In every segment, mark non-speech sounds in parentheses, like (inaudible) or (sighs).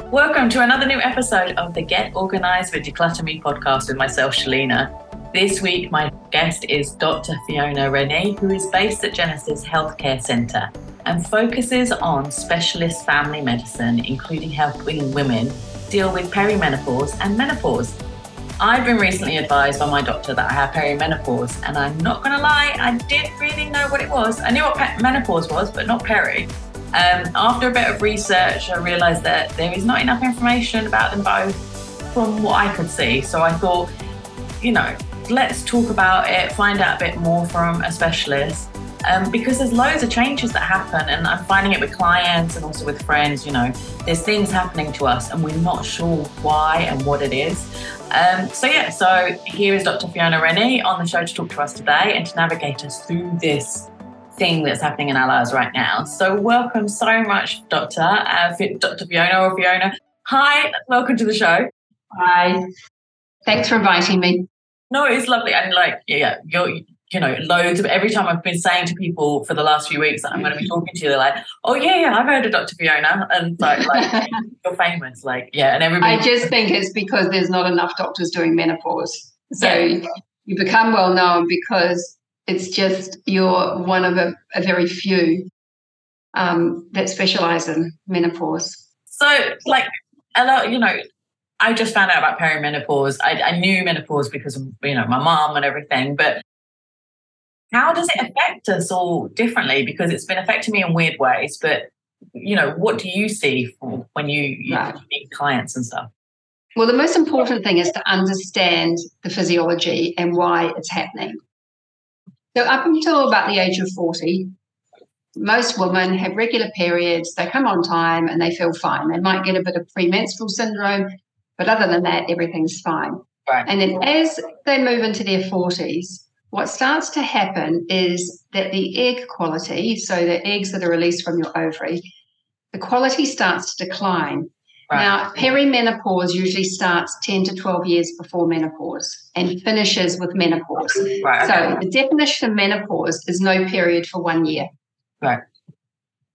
Welcome to another new episode of the Get Organised with Decluttr Me podcast with myself, Shelina. This week, my guest is Dr. Fiona Rennie, who is based at Genesis Healthcare Centre and focuses on specialist family medicine, including helping women deal with perimenopause and menopause. I've been recently advised by my doctor that I have perimenopause, and I'm not going to lie, I didn't really know what it was. I knew what menopause was, but not peri. Um, after a bit of research, I realised that there is not enough information about them both from what I could see. So I thought, you know, let's talk about it, find out a bit more from a specialist. Um, because there's loads of changes that happen, and I'm finding it with clients and also with friends. You know, there's things happening to us, and we're not sure why and what it is. Um, so, yeah, so here is Dr. Fiona Rennie on the show to talk to us today and to navigate us through this thing that's happening in our lives right now. So, welcome so much, Doctor, uh, Dr. Fiona or Fiona. Hi, welcome to the show. Hi. Thanks for inviting me. No, it's lovely. And like, yeah, you're, you know, loads of every time I've been saying to people for the last few weeks that I'm going to be talking to you, they're like, "Oh yeah, yeah, I've heard of Dr. Fiona," and so like (laughs) you're famous, like yeah, and everybody. I just think it's because there's not enough doctors doing menopause, so yeah. you become well known because it's just you're one of a, a very few um, that specialize in menopause. So, like, a lot, you know, I just found out about perimenopause. I, I knew menopause because of you know my mom and everything, but how does it affect us all differently? Because it's been affecting me in weird ways, but you know, what do you see when you, you right. meet clients and stuff? Well, the most important thing is to understand the physiology and why it's happening. So, up until about the age of 40, most women have regular periods, they come on time and they feel fine. They might get a bit of premenstrual syndrome, but other than that, everything's fine. Right. And then as they move into their 40s, what starts to happen is that the egg quality, so the eggs that are released from your ovary, the quality starts to decline. Right. Now, perimenopause usually starts 10 to 12 years before menopause and finishes with menopause. Right, okay. So, the definition of menopause is no period for one year. Right.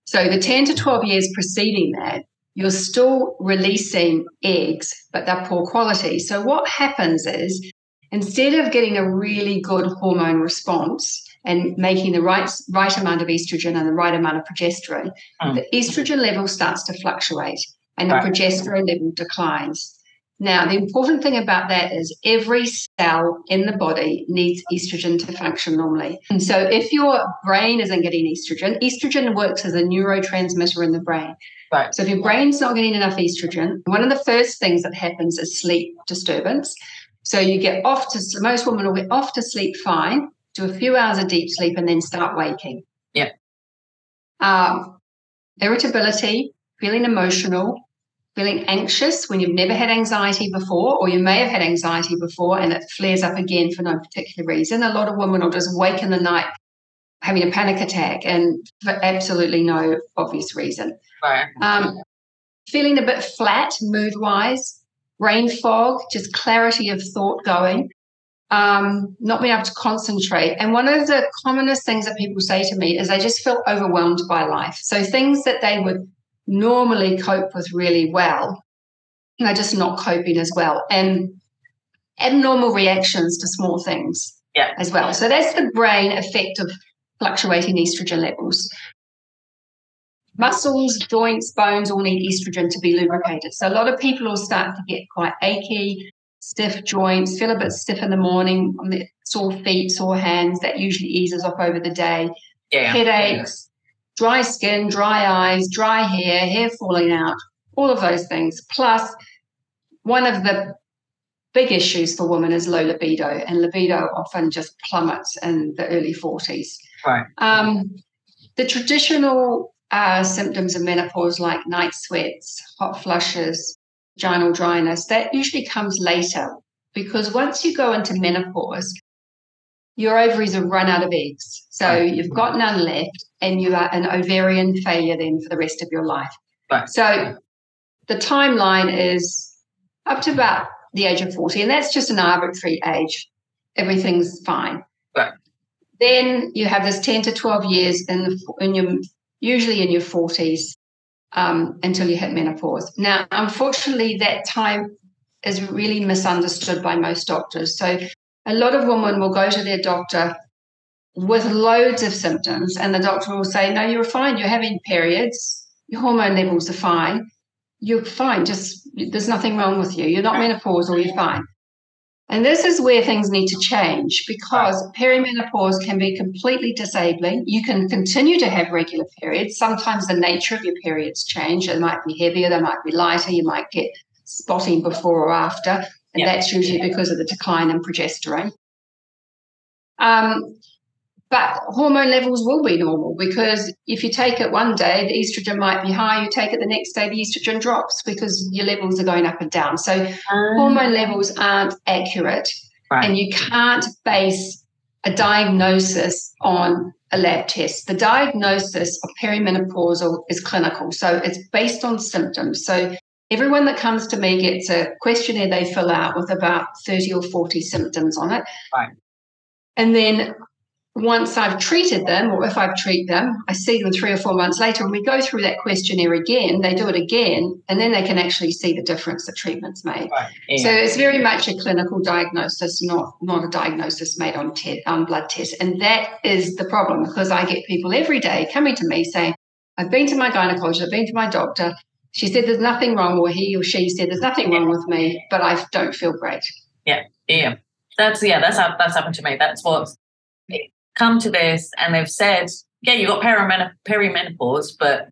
So, the 10 to 12 years preceding that, you're still releasing eggs, but they're poor quality. So, what happens is instead of getting a really good hormone response and making the right right amount of estrogen and the right amount of progesterone, mm. the estrogen level starts to fluctuate and the right. progesterone level declines. Now, the important thing about that is every cell in the body needs estrogen to function normally. And so, if your brain isn't getting estrogen, estrogen works as a neurotransmitter in the brain. Right. So, if your brain's not getting enough estrogen, one of the first things that happens is sleep disturbance. So you get off to most women will get off to sleep fine, do a few hours of deep sleep, and then start waking. Yeah. Um, irritability, feeling emotional, feeling anxious when you've never had anxiety before, or you may have had anxiety before and it flares up again for no particular reason. A lot of women will just wake in the night having a panic attack and for absolutely no obvious reason. Right. Um, feeling a bit flat mood wise, brain fog, just clarity of thought going, um, not being able to concentrate. And one of the commonest things that people say to me is they just feel overwhelmed by life. So things that they would normally cope with really well, they're just not coping as well. And abnormal reactions to small things yeah. as well. So that's the brain effect of fluctuating estrogen levels muscles, joints, bones all need estrogen to be lubricated. So a lot of people will start to get quite achy, stiff joints, feel a bit stiff in the morning, on the sore feet, sore hands. That usually eases off over the day. Yeah. Headaches, yeah. Dry skin, dry eyes, dry hair, hair falling out, all of those things. Plus, one of the big issues for women is low libido, and libido often just plummets in the early 40s. Right. Um, the traditional uh, symptoms of menopause like night sweats, hot flushes, vaginal dryness, that usually comes later because once you go into menopause, your ovaries have run out of eggs. So you've got none left and you are an ovarian failure then for the rest of your life. Right. So the timeline is up to about the age of 40, and that's just an arbitrary age. Everything's fine. Right. Then you have this 10 to 12 years in, the, in your, usually in your 40s um, until you hit menopause. Now, unfortunately, that time is really misunderstood by most doctors. So a lot of women will go to their doctor with loads of symptoms, and the doctor will say, No, you're fine. You're having periods. Your hormone levels are fine. You're fine. Just there's nothing wrong with you. You're not menopausal. You're fine. And this is where things need to change because perimenopause can be completely disabling. You can continue to have regular periods. Sometimes the nature of your periods change. They might be heavier, they might be lighter. You might get spotting before or after, and Yeah. that's usually because of the decline in progesterone. Um, but hormone levels will be normal because if you take it one day, the estrogen might be high. You take it the next day, the estrogen drops because your levels are going up and down. So hormone levels aren't accurate, Right. and you can't base a diagnosis on a lab test. The diagnosis of perimenopausal is clinical, so it's based on symptoms. So everyone that comes to me gets a questionnaire they fill out with about 30 or 40 symptoms on it. Right. And then once I've treated them, or if I've treated them, I see them three or four months later, and we go through that questionnaire again. They do it again, and then they can actually see the difference the treatment's made. Right. Yeah. So it's very much a clinical diagnosis, not not a diagnosis made on te- on blood tests, and that is the problem because I get people every day coming to me saying, "I've been to my gynecologist, I've been to my doctor. She said there's nothing wrong, or he or she said there's nothing wrong with me, but I don't feel great." Yeah, Yeah. that's yeah, that's hap- that's happened to me. That's what's come to this, and they've said, yeah, you've got perimen- perimenopause, but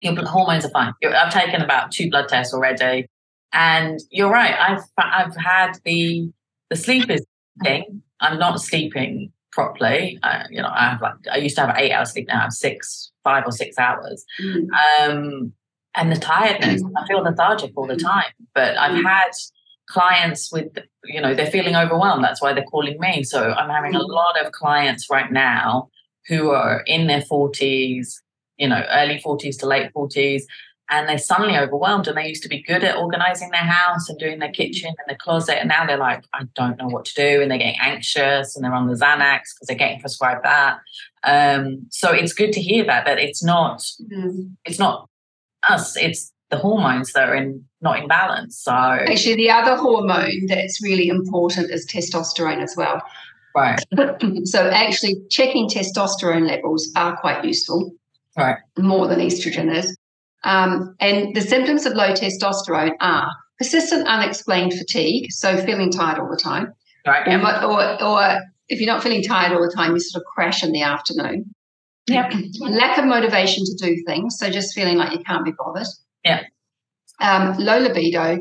your hormones are fine. You're, I've taken about two blood tests already, and you're right. I've I've had the the sleep is thing. I'm not sleeping properly. I, you know, I have like I used to have eight hours sleep. Now I have six, five or six hours. um, and the tiredness. I feel lethargic all the time. But I've had clients with, you know, they're feeling overwhelmed. That's why they're calling me. So I'm having a lot of clients right now who are in their 40s, you know, early 40s to late 40s. And they're suddenly overwhelmed, and they used to be good at organizing their house and doing their kitchen and their closet. And now they're like, I don't know what to do. And they're getting anxious and they're on the Xanax because they're getting prescribed that. Um, so it's good to hear that, that it's not Mm. it's not us, it's the hormones that are in not in balance. So Actually, the other hormone that's really important is testosterone as well. right, (clears throat) so actually, checking testosterone levels are quite useful. Right. More than estrogen is. Um, and the symptoms of low testosterone are persistent unexplained fatigue, so feeling tired all the time, right, or, or, or if you're not feeling tired all the time, you sort of crash in the afternoon. Yep. Lack of motivation to do things, so just feeling like you can't be bothered. Yeah. Um, low libido,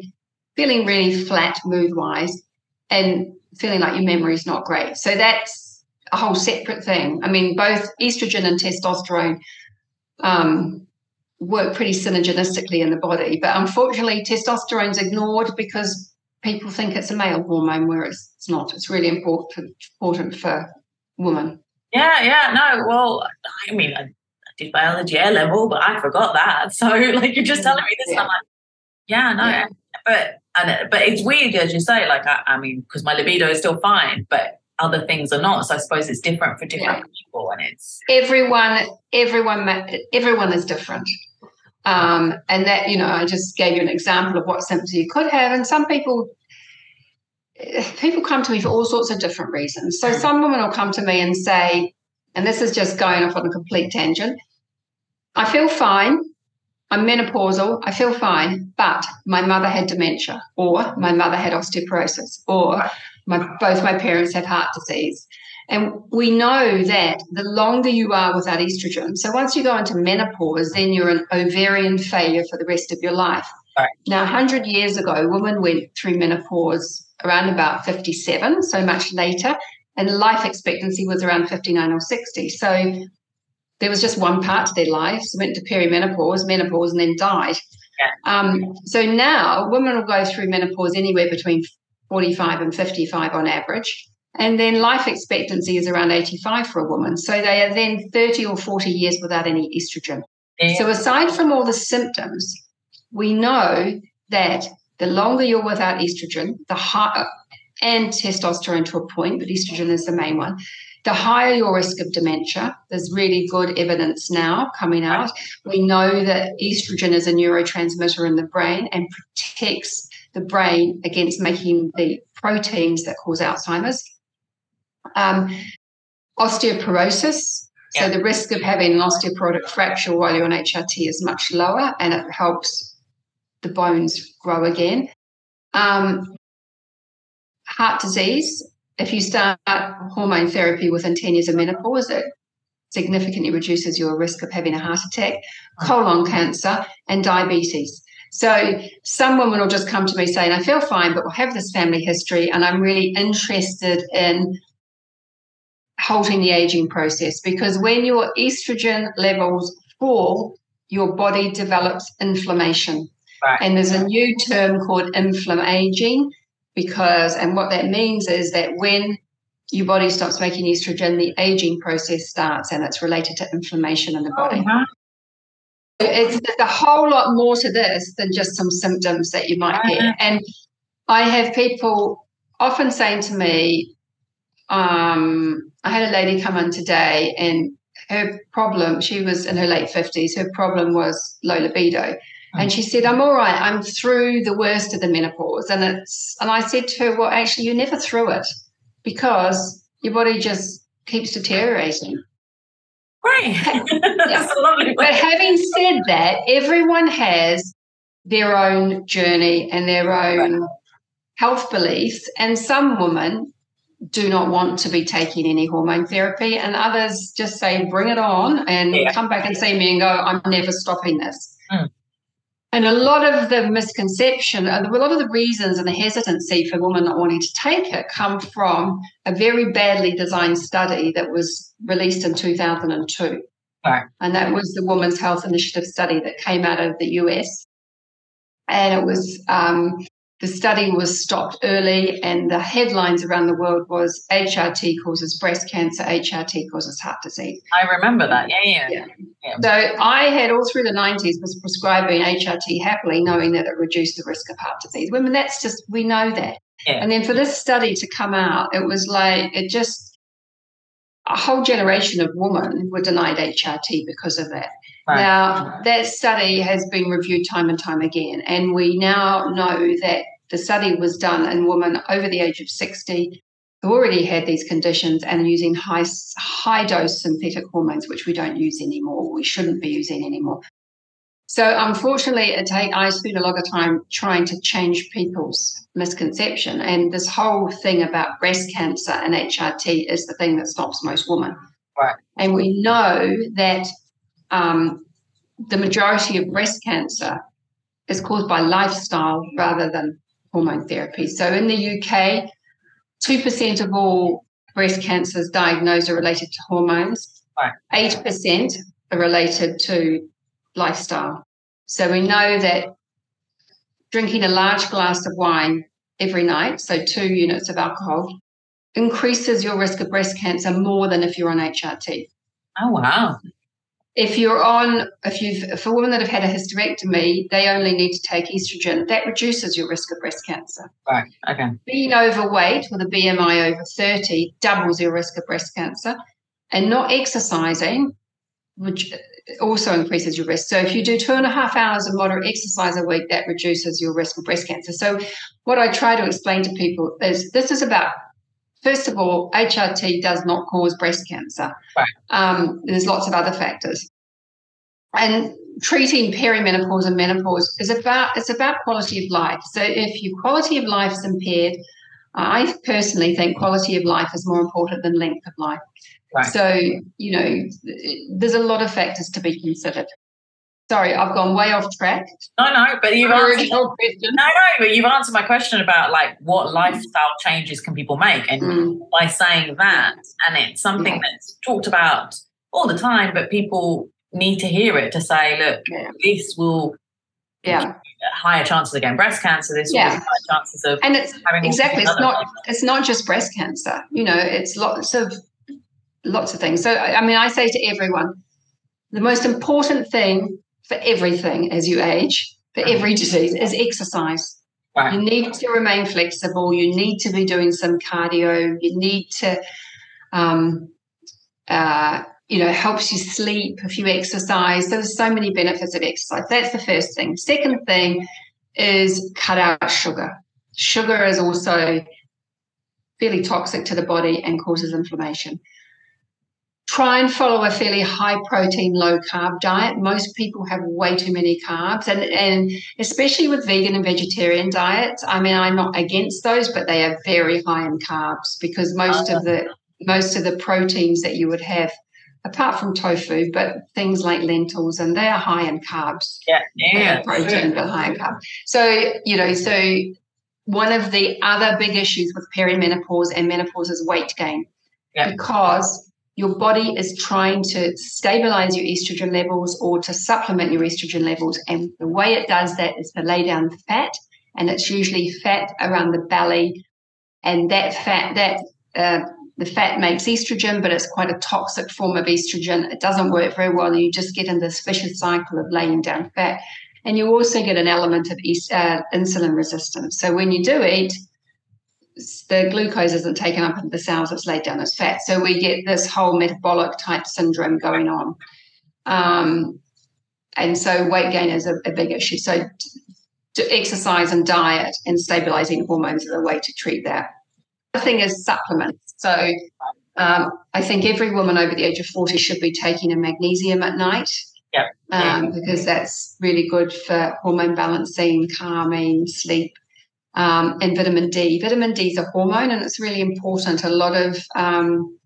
feeling really flat mood wise, and feeling like your memory is not great. So that's a whole separate thing. I mean, both estrogen and testosterone um, work pretty synergistically in the body, but unfortunately, testosterone's ignored because people think it's a male hormone, whereas it's not. It's really important important for women. Yeah, yeah. No, well, I mean, I, I did biology A level, but I forgot that. (laughs) So, like, you're just telling me this, Yeah. I'm like, yeah, no, Yeah. but and but it's weird as you say. Like, I, I mean, because my libido is still fine, but other things are not. So I suppose it's different for different people, and it's everyone everyone everyone is different um, and that you know i just gave you an example of what symptoms you could have and some people people come to me for all sorts of different reasons so some women will come to me and say and this is just going off on a complete tangent i feel fine i'm menopausal i feel fine but my mother had dementia or my mother had osteoporosis or my, both my parents have heart disease and we know that the longer you are without estrogen, so once you go into menopause, then you're an ovarian failure for the rest of your life. Right. Now, 100 years ago, women went through menopause around about 57, so much later, and life expectancy was around 59 or 60. So there was just one part to their lives. Went to perimenopause, menopause, and then died. Yeah. Um, so now women will go through menopause anywhere between 45 and 55 on average. And then life expectancy is around 85 for a woman. So they are then 30 or 40 years without any estrogen. Yeah. So aside from all the symptoms, we know that the longer you're without estrogen, the higher and testosterone to a point, but estrogen is the main one. The higher your risk of dementia, there's really good evidence now coming out. We know that estrogen is a neurotransmitter in the brain and protects the brain against making the proteins that cause Alzheimer's. Um, osteoporosis. So the risk of having an osteoporotic fracture while you're on HRT is much lower, and it helps the bones grow again. Um, heart disease. If you start hormone therapy within 10 years of menopause, it significantly reduces your risk of having a heart attack, colon cancer, and diabetes. So some women will just come to me saying, I feel fine, but we'll have this family history, and I'm really interested in halting the aging process because when your estrogen levels fall, your body develops inflammation. Right. And there's a new term called inflammaging because, and what that means is that when your body stops making estrogen, the aging process starts and it's related to inflammation in the body. Oh, wow. It's there's a whole lot more to this than just some symptoms that you might get. And I have people often saying to me, um, I had a lady come in today and her problem, she was in her late 50s, her problem was low libido. And she said, I'm all right, I'm through the worst of the menopause. And it's and I said to her, Well, actually you're never through it because your body just keeps deteriorating. Great. (laughs) That's a lovely But having said that, everyone has their own journey and their own health beliefs. And some women do not want to be taking any hormone therapy, and others just say, bring it on and Yeah. come back and see me and go, I'm never stopping this. Mm. And a lot of the misconception, uh, a lot of the reasons and the hesitancy for women not wanting to take it come from a very badly designed study that was released in 2002. Right. And that was the Women's Health Initiative study that came out of the US. And it was um, the study was stopped early, and the headlines around the world was HRT causes breast cancer, HRT causes heart disease. I remember that. Yeah, yeah. Yeah. So I had all through the 90s was prescribing HRT happily, knowing that it reduced the risk of heart disease. Women, that's just we know that. Yeah. And then for this study to come out, it was like it just a whole generation of women were denied HRT because of that. Right. Now, that study has been reviewed time and time again, and we now know that the study was done in women over the age of 60 who already had these conditions and using high, high dose synthetic hormones, which we don't use anymore, we shouldn't be using anymore. So, unfortunately, it take, I spend a lot of time trying to change people's misconception. And this whole thing about breast cancer and HRT is the thing that stops most women. Right. And we know that um, the majority of breast cancer is caused by lifestyle rather than hormone therapy. So in the UK, 2% of all breast cancers diagnosed are related to hormones, Right. 8% are related to lifestyle. So we know that drinking a large glass of wine every night, so two units of alcohol, increases your risk of breast cancer more than if you're on HRT Oh, wow. If you're on if you've for women that have had a hysterectomy they only need to take estrogen that reduces your risk of breast cancer Right. Okay. being overweight with a bmi over 30 doubles your risk of breast cancer and not exercising which also increases your risk so if you do two and a half hours of moderate exercise a week that reduces your risk of breast cancer so what i try to explain to people is this is about First of all, HRT does not cause breast cancer. Right. Um, there's lots of other factors. And treating perimenopause and menopause is about it's about quality of life. So if your quality of life is impaired, I personally think quality of life is more important than length of life. Right. So, you know, there's a lot of factors to be considered. Sorry, I've gone way off track. No, no, but you've answered. No, no, but you've answered my question about like what lifestyle changes can people make, and Mm. by saying that, and it's something Yeah. that's talked about all the time, but people need to hear it to say, look, Yeah. this will Yeah. higher chances of getting breast cancer. This Yeah. be higher chances of And it's having exactly it's not it's not just breast cancer you know it's lots of lots of things so I mean i say to everyone the most important thing for everything as you age for every disease is exercise. Right. you need to remain flexible. You need to be doing some cardio. You need to um, uh, you know helps you sleep if you exercise. There's so many benefits of exercise. That's the first thing. Second thing is cut out sugar. Sugar is also fairly toxic to the body and causes inflammation. Try and follow a fairly high protein, low carb diet. Most people have way too many carbs, and, and especially with vegan and vegetarian diets. I mean, I'm not against those, but they are very high in carbs because most of the ah. most of the proteins that you would have, apart from tofu, but things like lentils, and they are high in carbs yeah, yeah, protein but high in carb. So, you know, so one of the other big issues with perimenopause and menopause is weight gain. Yeah. Because your body is trying to stabilize your estrogen levels or to supplement your estrogen levels. And the way it does that is to lay down fat, and it's usually fat around the belly. And that fat, that uh, the fat makes estrogen, but it's quite a toxic form of estrogen. It doesn't work very well. And you just get in this vicious cycle of laying down fat. And you also get an element of uh, insulin resistance. So when you do eat, the glucose isn't taken up into the cells, it's laid down as fat. So we get this whole metabolic type syndrome going on. Um, and so weight gain is a, a big issue. So t- exercise and diet and stabilizing hormones are the way to treat that. The thing is supplements. So um, I think every woman over the age of 40 should be taking a magnesium at night. Yep. Um, because that's really good for hormone balancing, calming, sleep, um, and vitamin D. Vitamin D is a hormone and it's really important. A lot of um,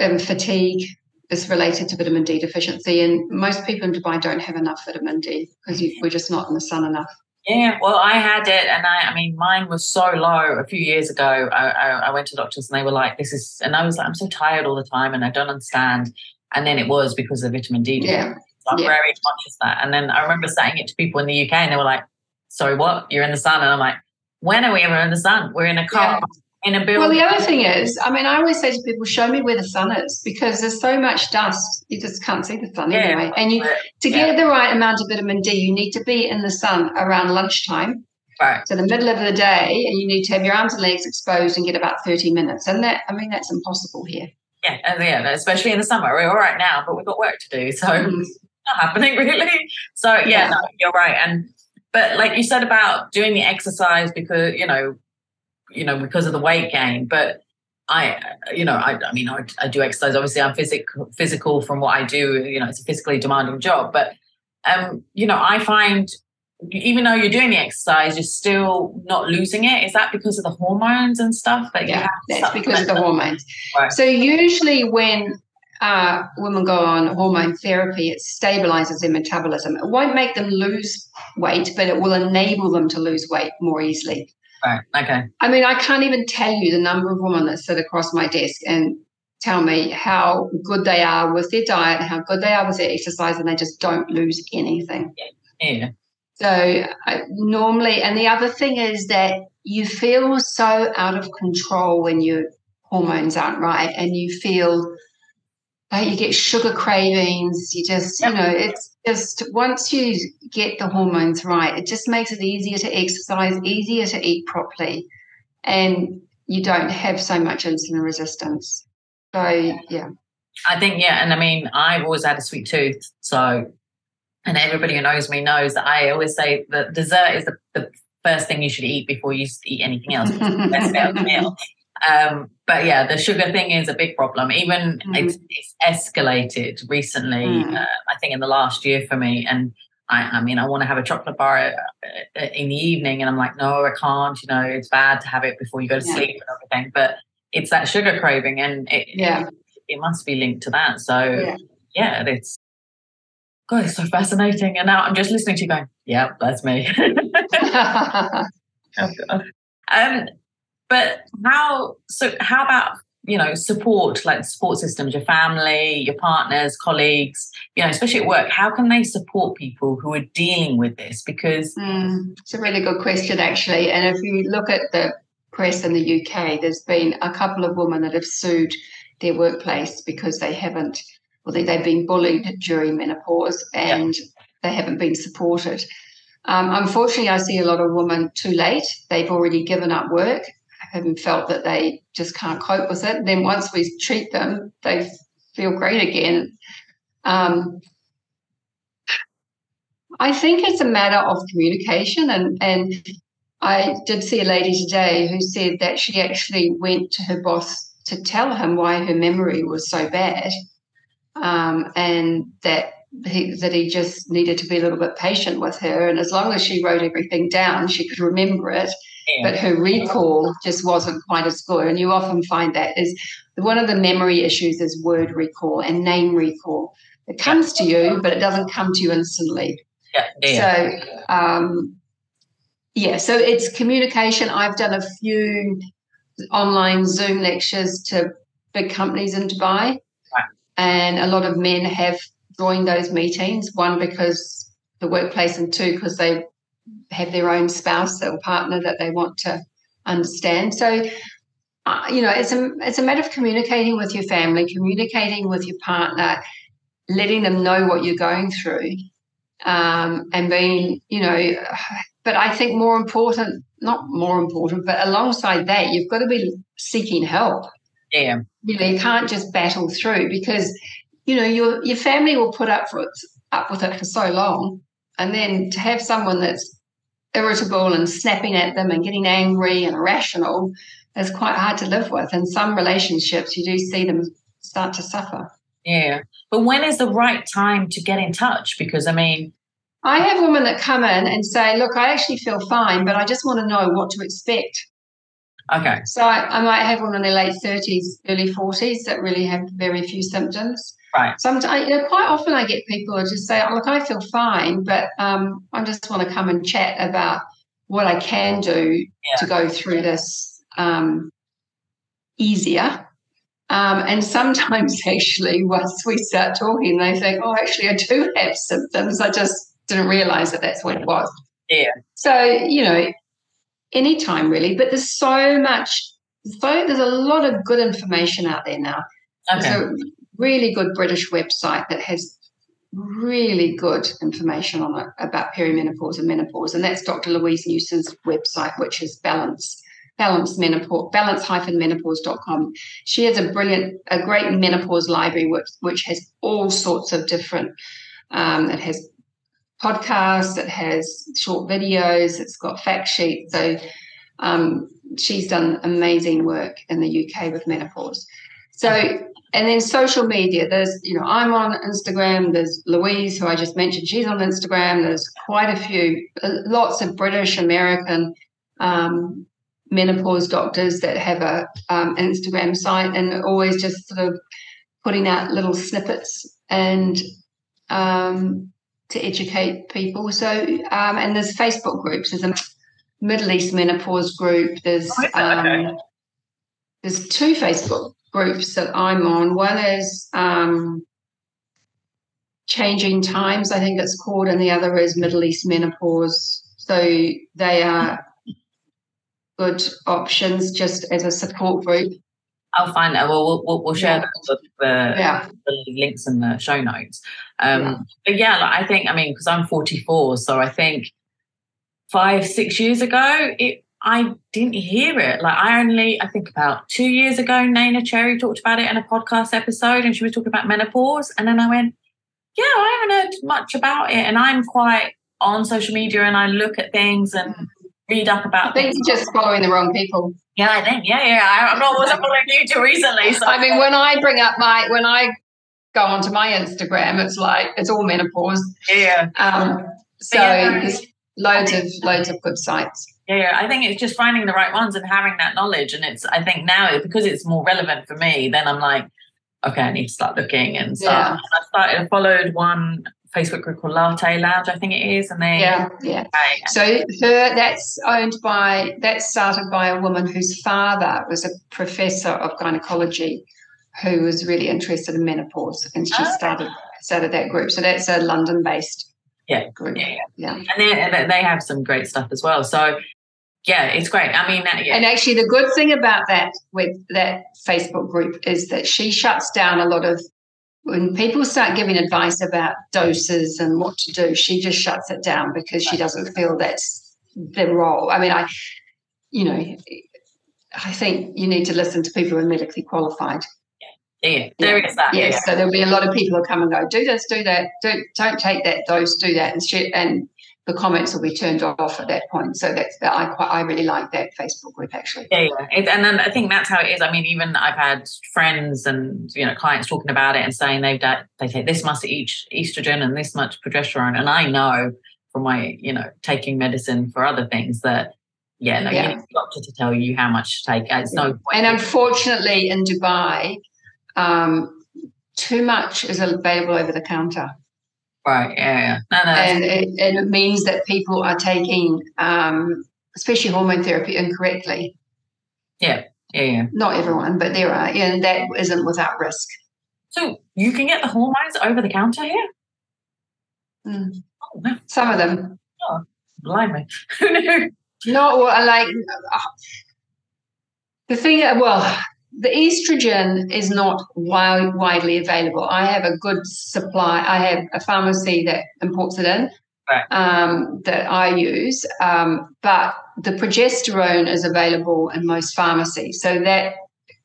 um, fatigue is related to vitamin D deficiency, and most people in Dubai don't have enough vitamin D because we're just not in the sun enough. Yeah, well, I had it, and I, I mean, mine was so low a few years ago. I, I, I went to doctors, and they were like, "This is," and I was like, "I'm so tired all the time, and I don't understand." And then it was because of vitamin D. Yeah. So I'm Yeah. very conscious of that. And then I remember saying it to people in the UK, and they were like, "Sorry, what? You're in the sun?" And I'm like, "When are we ever in the sun? We're in a car, in a building." Well, the other thing is, I mean, I always say to people, show me where the sun is because there's so much dust, you just can't see the sun Yeah. anyway. And you, to Yeah. get the right amount of vitamin D, you need to be in the sun around lunchtime, right. so the middle of the day, and you need to have your arms and legs exposed and get about 30 minutes. And that, I mean, that's impossible here. Yeah, and yeah, especially in the summer. We're all right now, but we've got work to do. So Mm. it's (laughs) not happening really. So yeah, Yeah. no, you're right. And but like you said about doing the exercise because you know, you know, because of the weight gain. But I, you know, I, I mean, I, I do exercise. Obviously, I'm physical physical from what I do. You know, it's a physically demanding job. But um, you know, I find even though you're doing the exercise, you're still not losing it. Is that because of the hormones and stuff that you Yeah, have? that's because of the hormones. Right. So usually when uh, women go on hormone therapy, it stabilizes their metabolism. It won't make them lose weight, but it will enable them to lose weight more easily. Right. Okay. I mean, I can't even tell you the number of women that sit across my desk and tell me how good they are with their diet, how good they are with their exercise, and they just don't lose anything. Yeah. So I, normally, and the other thing is that you feel so out of control when your hormones aren't right, and you feel you get sugar cravings. You just, Yep. you know, it's just once you get the hormones right, it just makes it easier to exercise, easier to eat properly, and you don't have so much insulin resistance. So yeah, I think yeah, and I mean I've always had a sweet tooth, so and everybody who knows me knows that I always say that dessert is the, the first thing you should eat before you eat anything else. It's the best meal. (laughs) Um, but yeah, the sugar thing is a big problem. Even Mhm. it's, it's escalated recently. Mm. Uh, I think in the last year for me, and I, I mean, I want to have a chocolate bar uh, uh, in the evening, and I'm like, no, I can't. You know, it's bad to have it before you go to Yeah. sleep and everything. But it's that sugar craving, and it, Yeah. it must be linked to that. So Yeah. yeah, it's God, it's so fascinating. And now I'm just listening to you going, yeah, that's me. (laughs) (laughs) (laughs) Um, but how? So how about you know, support like support systems, your family, your partners, colleagues, you know, especially at work, how can they support people who are dealing with this? Because mm, it's a really good question, actually. And if you look at the press in the UK, there's been a couple of women that have sued their workplace because they haven't, well, they, they've been bullied during menopause and yeah. they haven't been supported. Um, unfortunately, I see a lot of women too late. They've already given up work and felt that they just can't cope with it. Then once we treat them, they feel great again. Um, I think it's a matter of communication, and and I did see a lady today who said that she actually went to her boss to tell him why her memory was so bad, um, and that he, that he just needed to be a little bit patient with her. And as long as she wrote everything down, she could remember it. But her recall just wasn't quite as good. And you often find that is one of the memory issues is word recall and name recall. It comes to you, but it doesn't come to you instantly. Yeah. yeah. So, um, yeah, so it's communication. I've done a few online Zoom lectures to big companies in Dubai, right. and a lot of men have joined those meetings. One because the workplace, and two because they have their own spouse or partner that they want to understand. So, uh, you know, it's a it's a matter of communicating with your family, communicating with your partner, letting them know what you're going through, um, and being, you know. (sighs) But I think more important, not more important, but alongside that, you've got to be seeking help. Yeah. You know, you can't just battle through because you know your your family will put up for it, up with it for so long, and then to have someone that's irritable and snapping at them and getting angry and irrational is quite hard to live with. In some relationships, you do see them start to suffer. Yeah, but when is the right time to get in touch? Because I mean. I have women that come in and say, Look, I actually feel fine, but I just want to know what to expect. Okay. So I, I might have one in their late 30s, early 40s that really have very few symptoms. Right. Sometimes, you know, quite often I get people who just say, oh, "Look, I feel fine, but um, I just want to come and chat about what I can do yeah. to go through this um, easier." Um, and sometimes, (laughs) actually, once we start talking, they think, "Oh, actually, I do have symptoms. I just didn't realize that that's what it was." Yeah. So you know, anytime really, but there's so much. So there's a lot of good information out there now. Okay. So really good British website that has really good information on it about perimenopause and menopause. And that's Dr. Louise Newson's website, which is Balance. Balance menopause, balance-menopause.com. She has a brilliant, a great menopause library which, which has all sorts of different. Um, it has podcasts, it has short videos, it's got fact sheets. So um, she's done amazing work in the UK with menopause. So and then social media there's you know i'm on instagram there's louise who i just mentioned she's on instagram there's quite a few uh, lots of british american um, menopause doctors that have a um, instagram site and always just sort of putting out little snippets and um, to educate people. So um, and there's facebook groups there's a middle east menopause group there's oh, um, there's two facebook groups that I'm on. One is um, Changing Times, I think it's called, and the other is Middle East Menopause. So they are good options just as a support group. I'll find out. Well, we'll, we'll share yeah. the, yeah. the, links in the show notes. Um, yeah. But yeah, like, I think, I mean, because I'm 44, so I think five, six years ago, it I didn't hear it. Like I only, I think about two years ago, Neneh Cherry talked about it in a podcast episode, and she was talking about menopause. And then I went, "Yeah, I haven't heard much about it." And I'm quite on social media, and I look at things and read up about. I think you're just following the wrong people. Yeah, I think. Yeah, yeah. I, am not wasn't following you too recently. So. I mean, when I bring up my when I go onto my Instagram, it's like it's all menopause. Yeah. Um, so yeah, there's loads of loads of good sites. Yeah, I think it's just finding the right ones and having that knowledge. And it's, I think now because it's more relevant for me, then I'm like, okay, I need to start looking and start. Yeah. I started, followed one Facebook group called Latte Lounge, I think it is, and they yeah, yeah. So her that's owned by that's started by a woman whose father was a professor of gynecology, who was really interested in menopause, and she oh. started started that group. So that's a London based yeah group. Yeah, yeah. and they they have some great stuff as well. So yeah, it's great. I mean, yeah. and actually, the good thing about that with that Facebook group is that she shuts down a lot of when people start giving advice about doses and what to do. She just shuts it down because she doesn't feel that's the role. I mean, I, you know, I think you need to listen to people who are medically qualified. Yeah, there yeah. is that. Yes, yeah. so there'll be a lot of people who come and go, do this, do that, do, don't take that dose, do that, and shit, and the comments will be turned off at that point. So that's that I quite I really like that Facebook group actually. Yeah, yeah. It, and then I think that's how it is. I mean, even I've had friends and you know clients talking about it and saying they've done, they take this much each estrogen and this much progesterone, and I know from my you know taking medicine for other things that yeah, no, yeah. you need a doctor to tell you how much to take. It's no point. And unfortunately, in Dubai, um, too much is available over the counter. Right. Yeah. No, no, and, it, and it means that people are taking, um, especially hormone therapy, incorrectly. Yeah. Yeah. Yeah. Not everyone, but there are, and that isn't without risk. So you can get the hormones over the counter here. Mm. Oh, wow. Some of them. Oh, blimey! (laughs) Who knew? Not well, like uh, the thing. Well, the estrogen is not wide, widely available. I have a good supply. I have a pharmacy that imports it in right. um, that I use, um, but the progesterone is available in most pharmacies, so that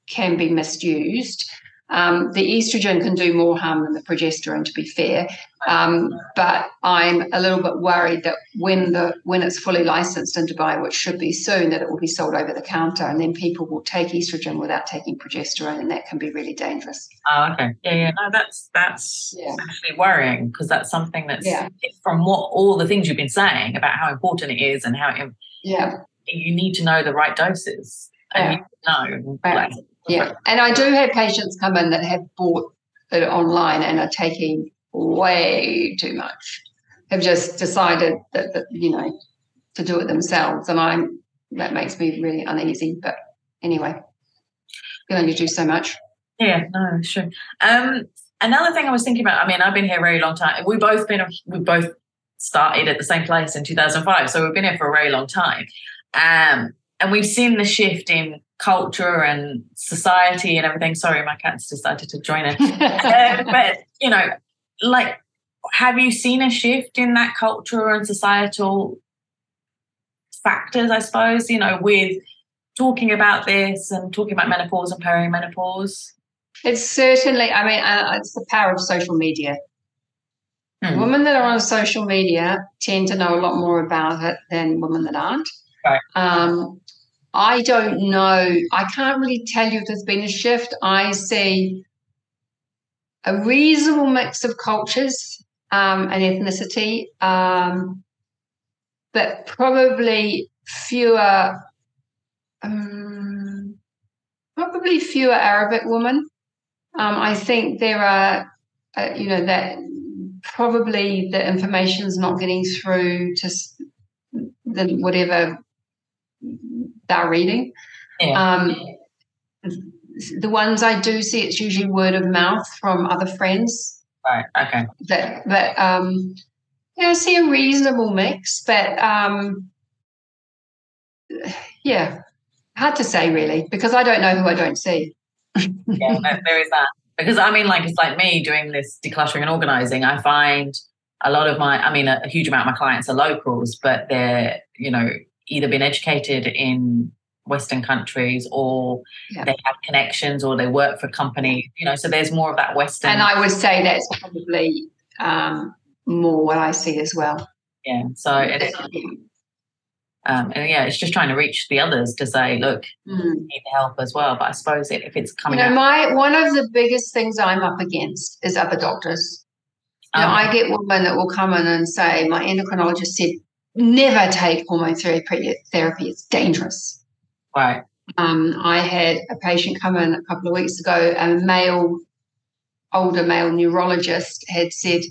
can be misused. Um, the estrogen can do more harm than the progesterone, to be fair. Um, but I'm a little bit worried that when the when it's fully licensed in Dubai, which should be soon, that it will be sold over the counter, and then people will take estrogen without taking progesterone, and that can be really dangerous. Oh, okay, yeah, yeah, no, that's that's yeah. actually worrying because that's something that's yeah. from what all the things you've been saying about how important it is and how it, yeah you need to know the right doses. And yeah. you know, right. like, yeah, and I do have patients come in that have bought it online and are taking way too much. Have just decided that, that you know to do it themselves, and I'm that makes me really uneasy. But anyway, can only do so much. Yeah, no, sure. Um, another thing I was thinking about. I mean, I've been here a very long time. We both been we both started at the same place in 2005, so we've been here for a very long time. Um, and we've seen the shift in culture and society and everything. Sorry, my cat's decided to join it. uh, (laughs) but you know, like, have you seen a shift in that culture and societal factors? I suppose you know, with talking about this and talking about menopause and perimenopause. It's certainly. I mean, uh, it's the power of social media. Mm. Women that are on social media tend to know a lot more about it than women that aren't. Right. Um, I don't know. I can't really tell you if there's been a shift. I see a reasonable mix of cultures um, and ethnicity, um, but probably fewer, um, probably fewer Arabic women. Um, I think there are, uh, you know, that probably the information is not getting through to the whatever they're reading. Yeah. Um, the ones I do see, it's usually word of mouth from other friends. Right. Okay. That, but um, yeah, I see a reasonable mix, but um, yeah, hard to say really because I don't know who I don't see. (laughs) yeah, there is that. Because I mean, like it's like me doing this decluttering and organizing. I find a lot of my, I mean, a, a huge amount of my clients are locals, but they're you know either been educated in Western countries or yeah. they have connections or they work for companies, you know, so there's more of that Western. And I would say that's probably um, more what I see as well. Yeah. So it is. Um, and yeah, it's just trying to reach the others to say, look, mm. need help as well. But I suppose if it's coming, you know, my one of the biggest things I'm up against is other doctors. You know, um, I get women that will come in and say, my endocrinologist said never take hormone therapy. Therapy it's dangerous. Right. Um, I had a patient come in a couple of weeks ago. A male, older male neurologist had said,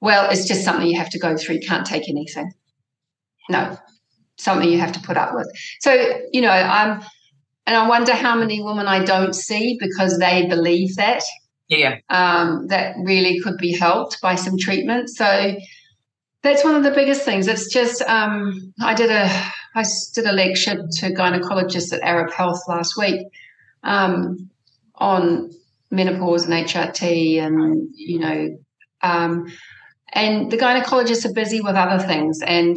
Well, it's just something you have to go through. You can't take anything. No, something you have to put up with. So, you know, I'm, and I wonder how many women I don't see because they believe that. Yeah. Um, that really could be helped by some treatment. So that's one of the biggest things. It's just um, I did a I did a lecture to gynecologists at Arab Health last week um, on menopause and HRT, and you know, um, and the gynecologists are busy with other things and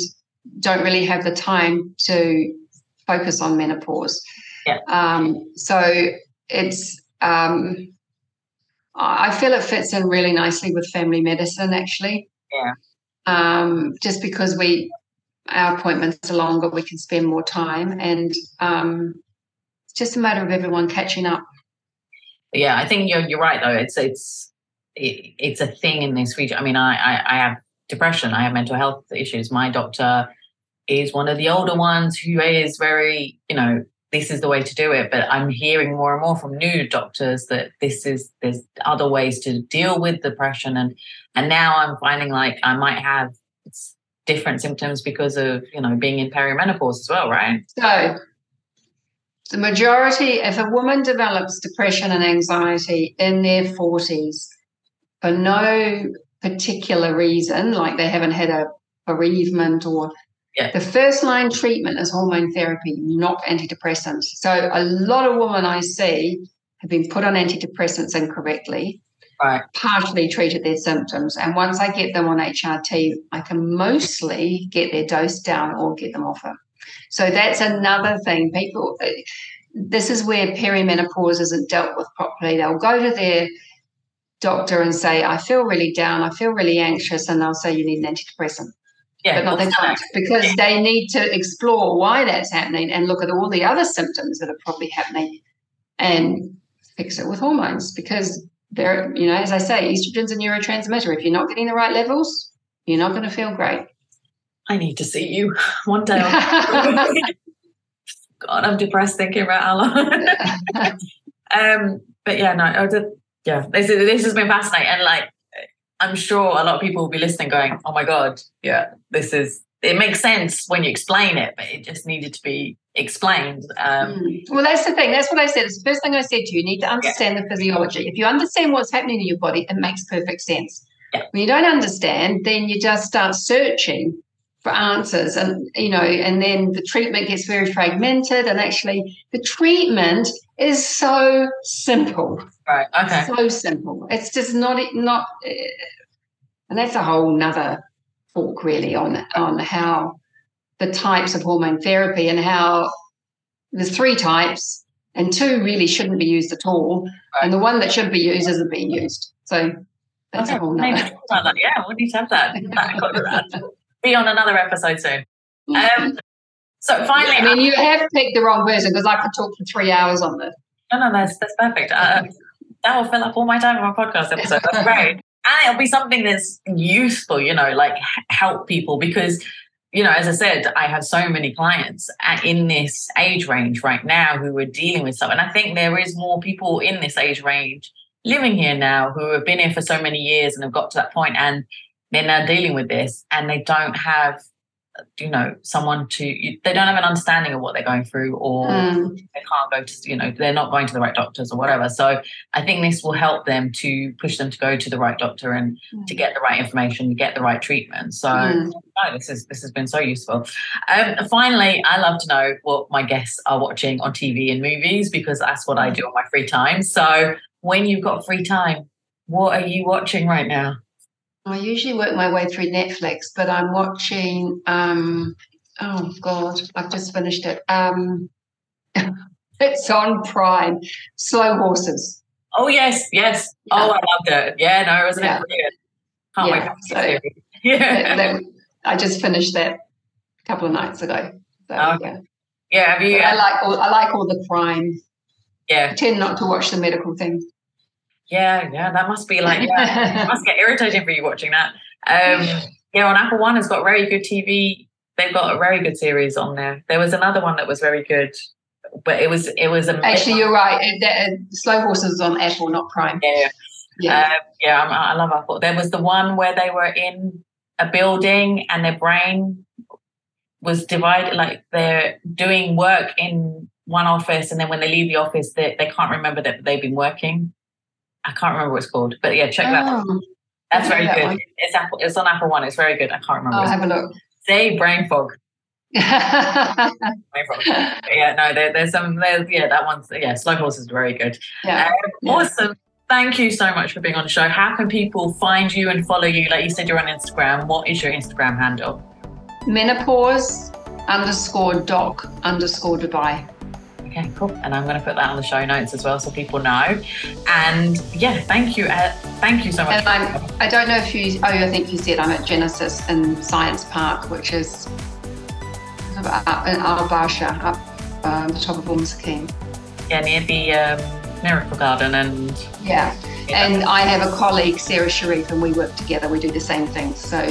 don't really have the time to focus on menopause. Yeah. Um, so it's um, I feel it fits in really nicely with family medicine, actually. Yeah. Um, just because we our appointments are longer, we can spend more time, and um, it's just a matter of everyone catching up. Yeah, I think you're you're right though. It's it's it, it's a thing in this region. I mean, I, I I have depression. I have mental health issues. My doctor is one of the older ones who is very, you know, this is the way to do it. But I'm hearing more and more from new doctors that this is there's other ways to deal with depression, and and now I'm finding like I might have different symptoms because of you know being in perimenopause as well, right? So the majority, if a woman develops depression and anxiety in their 40s for no particular reason, like they haven't had a bereavement or yeah. the first line treatment is hormone therapy, not antidepressants. So a lot of women I see have been put on antidepressants incorrectly right. partially treated their symptoms. And once I get them on HRT, I can mostly get their dose down or get them off it. So that's another thing. People, this is where perimenopause isn't dealt with properly. They'll go to their doctor and say, I feel really down, I feel really anxious, and they'll say, You need an antidepressant. Yeah, but not they don't because yeah. they need to explore why that's happening and look at all the other symptoms that are probably happening and fix it with hormones because there, you know, as I say, estrogen's a neurotransmitter. If you're not getting the right levels, you're not going to feel great. I need to see you (laughs) one day. (laughs) God, I'm depressed thinking about Ella. (laughs) um, but yeah, no, I did, yeah, this, this has been fascinating. And like, I'm sure a lot of people will be listening going, oh my God, yeah, this is, it makes sense when you explain it, but it just needed to be explained. Um, mm. Well, that's the thing. That's what I said. It's the first thing I said to you. You need to understand yeah. the physiology. If you understand what's happening in your body, it makes perfect sense. Yeah. When you don't understand, then you just start searching for answers and you know and then the treatment gets very fragmented and actually the treatment is so simple right okay so simple it's just not not eh, and that's a whole nother talk really on on how the types of hormone therapy and how there's three types and two really shouldn't be used at all. Right. And the one that should be used isn't being used. So that's okay. a whole nother. Yeah, we need to have (laughs) that. be on another episode soon. Um, so finally, I mean, you have picked the wrong person because I could talk for three hours on this. No, no, that's that's perfect. Uh, that will fill up all my time on my podcast episode. That's great, (laughs) and it'll be something that's useful. You know, like help people because you know, as I said, I have so many clients in this age range right now who are dealing with stuff. And I think there is more people in this age range living here now who have been here for so many years and have got to that point and they're now dealing with this and they don't have you know someone to they don't have an understanding of what they're going through or mm. they can't go to you know they're not going to the right doctors or whatever so i think this will help them to push them to go to the right doctor and mm. to get the right information to get the right treatment so mm. this is this has been so useful um, finally i love to know what my guests are watching on tv and movies because that's what i do on my free time so when you've got free time what are you watching right now I usually work my way through Netflix, but I'm watching. Um, oh God, I've just finished it. Um, (laughs) it's on Prime. Slow Horses. Oh yes, yes. Yeah. Oh, I loved it. Yeah, no, it wasn't yeah. it brilliant? Can't yeah. wait. So, (laughs) yeah, that, that, I just finished that a couple of nights ago. So, okay. yeah. Yeah, have you? I like all. I like all the crime. Yeah. I tend not to watch the medical things. Yeah, yeah, that must be like, yeah, (laughs) must get irritating for you watching that. Um, (sighs) yeah, on Apple One has got very good TV. They've got a very good series on there. There was another one that was very good, but it was it was a actually you're right. It, Slow Horses on Apple, not Prime. Yeah, Yeah, uh, yeah, I, I love Apple. There was the one where they were in a building and their brain was divided, like they're doing work in one office, and then when they leave the office, they, they can't remember that they've been working. I can't remember what it's called, but yeah, check oh, that out. That's very that good. One. It's Apple. It's on Apple One. It's very good. I can't remember. I'll have a look. Say brain fog. (laughs) yeah, no, there, there's some. There's yeah, that one's yeah. Slow horse is very good. Yeah. Um, awesome. Thank you so much for being on the show. How can people find you and follow you? Like you said, you're on Instagram. What is your Instagram handle? Menopause underscore doc underscore Dubai. Okay, cool. And I'm going to put that on the show notes as well so people know. And yeah, thank you. Uh, thank you so much. And I'm, I don't know if you, oh, I think you said I'm at Genesis in Science Park, which is up in Al Barsha, up um, the top of Sakin. Yeah, near the um, Miracle Garden and. Yeah. yeah. And I have a colleague, Sarah Sharif, and we work together. We do the same thing. So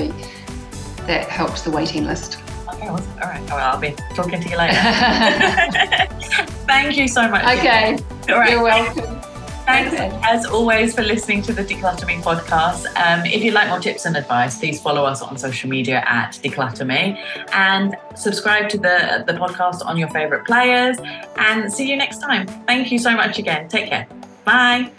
that helps the waiting list. Okay. All right. Well, I'll be talking to you later. (laughs) Thank you so much. Okay. All right. You're welcome. Thanks, as always, for listening to the Decluttr Me podcast. Um, if you'd like more tips and advice, please follow us on social media at Decluttr Me and subscribe to the, the podcast on your favorite players. And see you next time. Thank you so much again. Take care. Bye.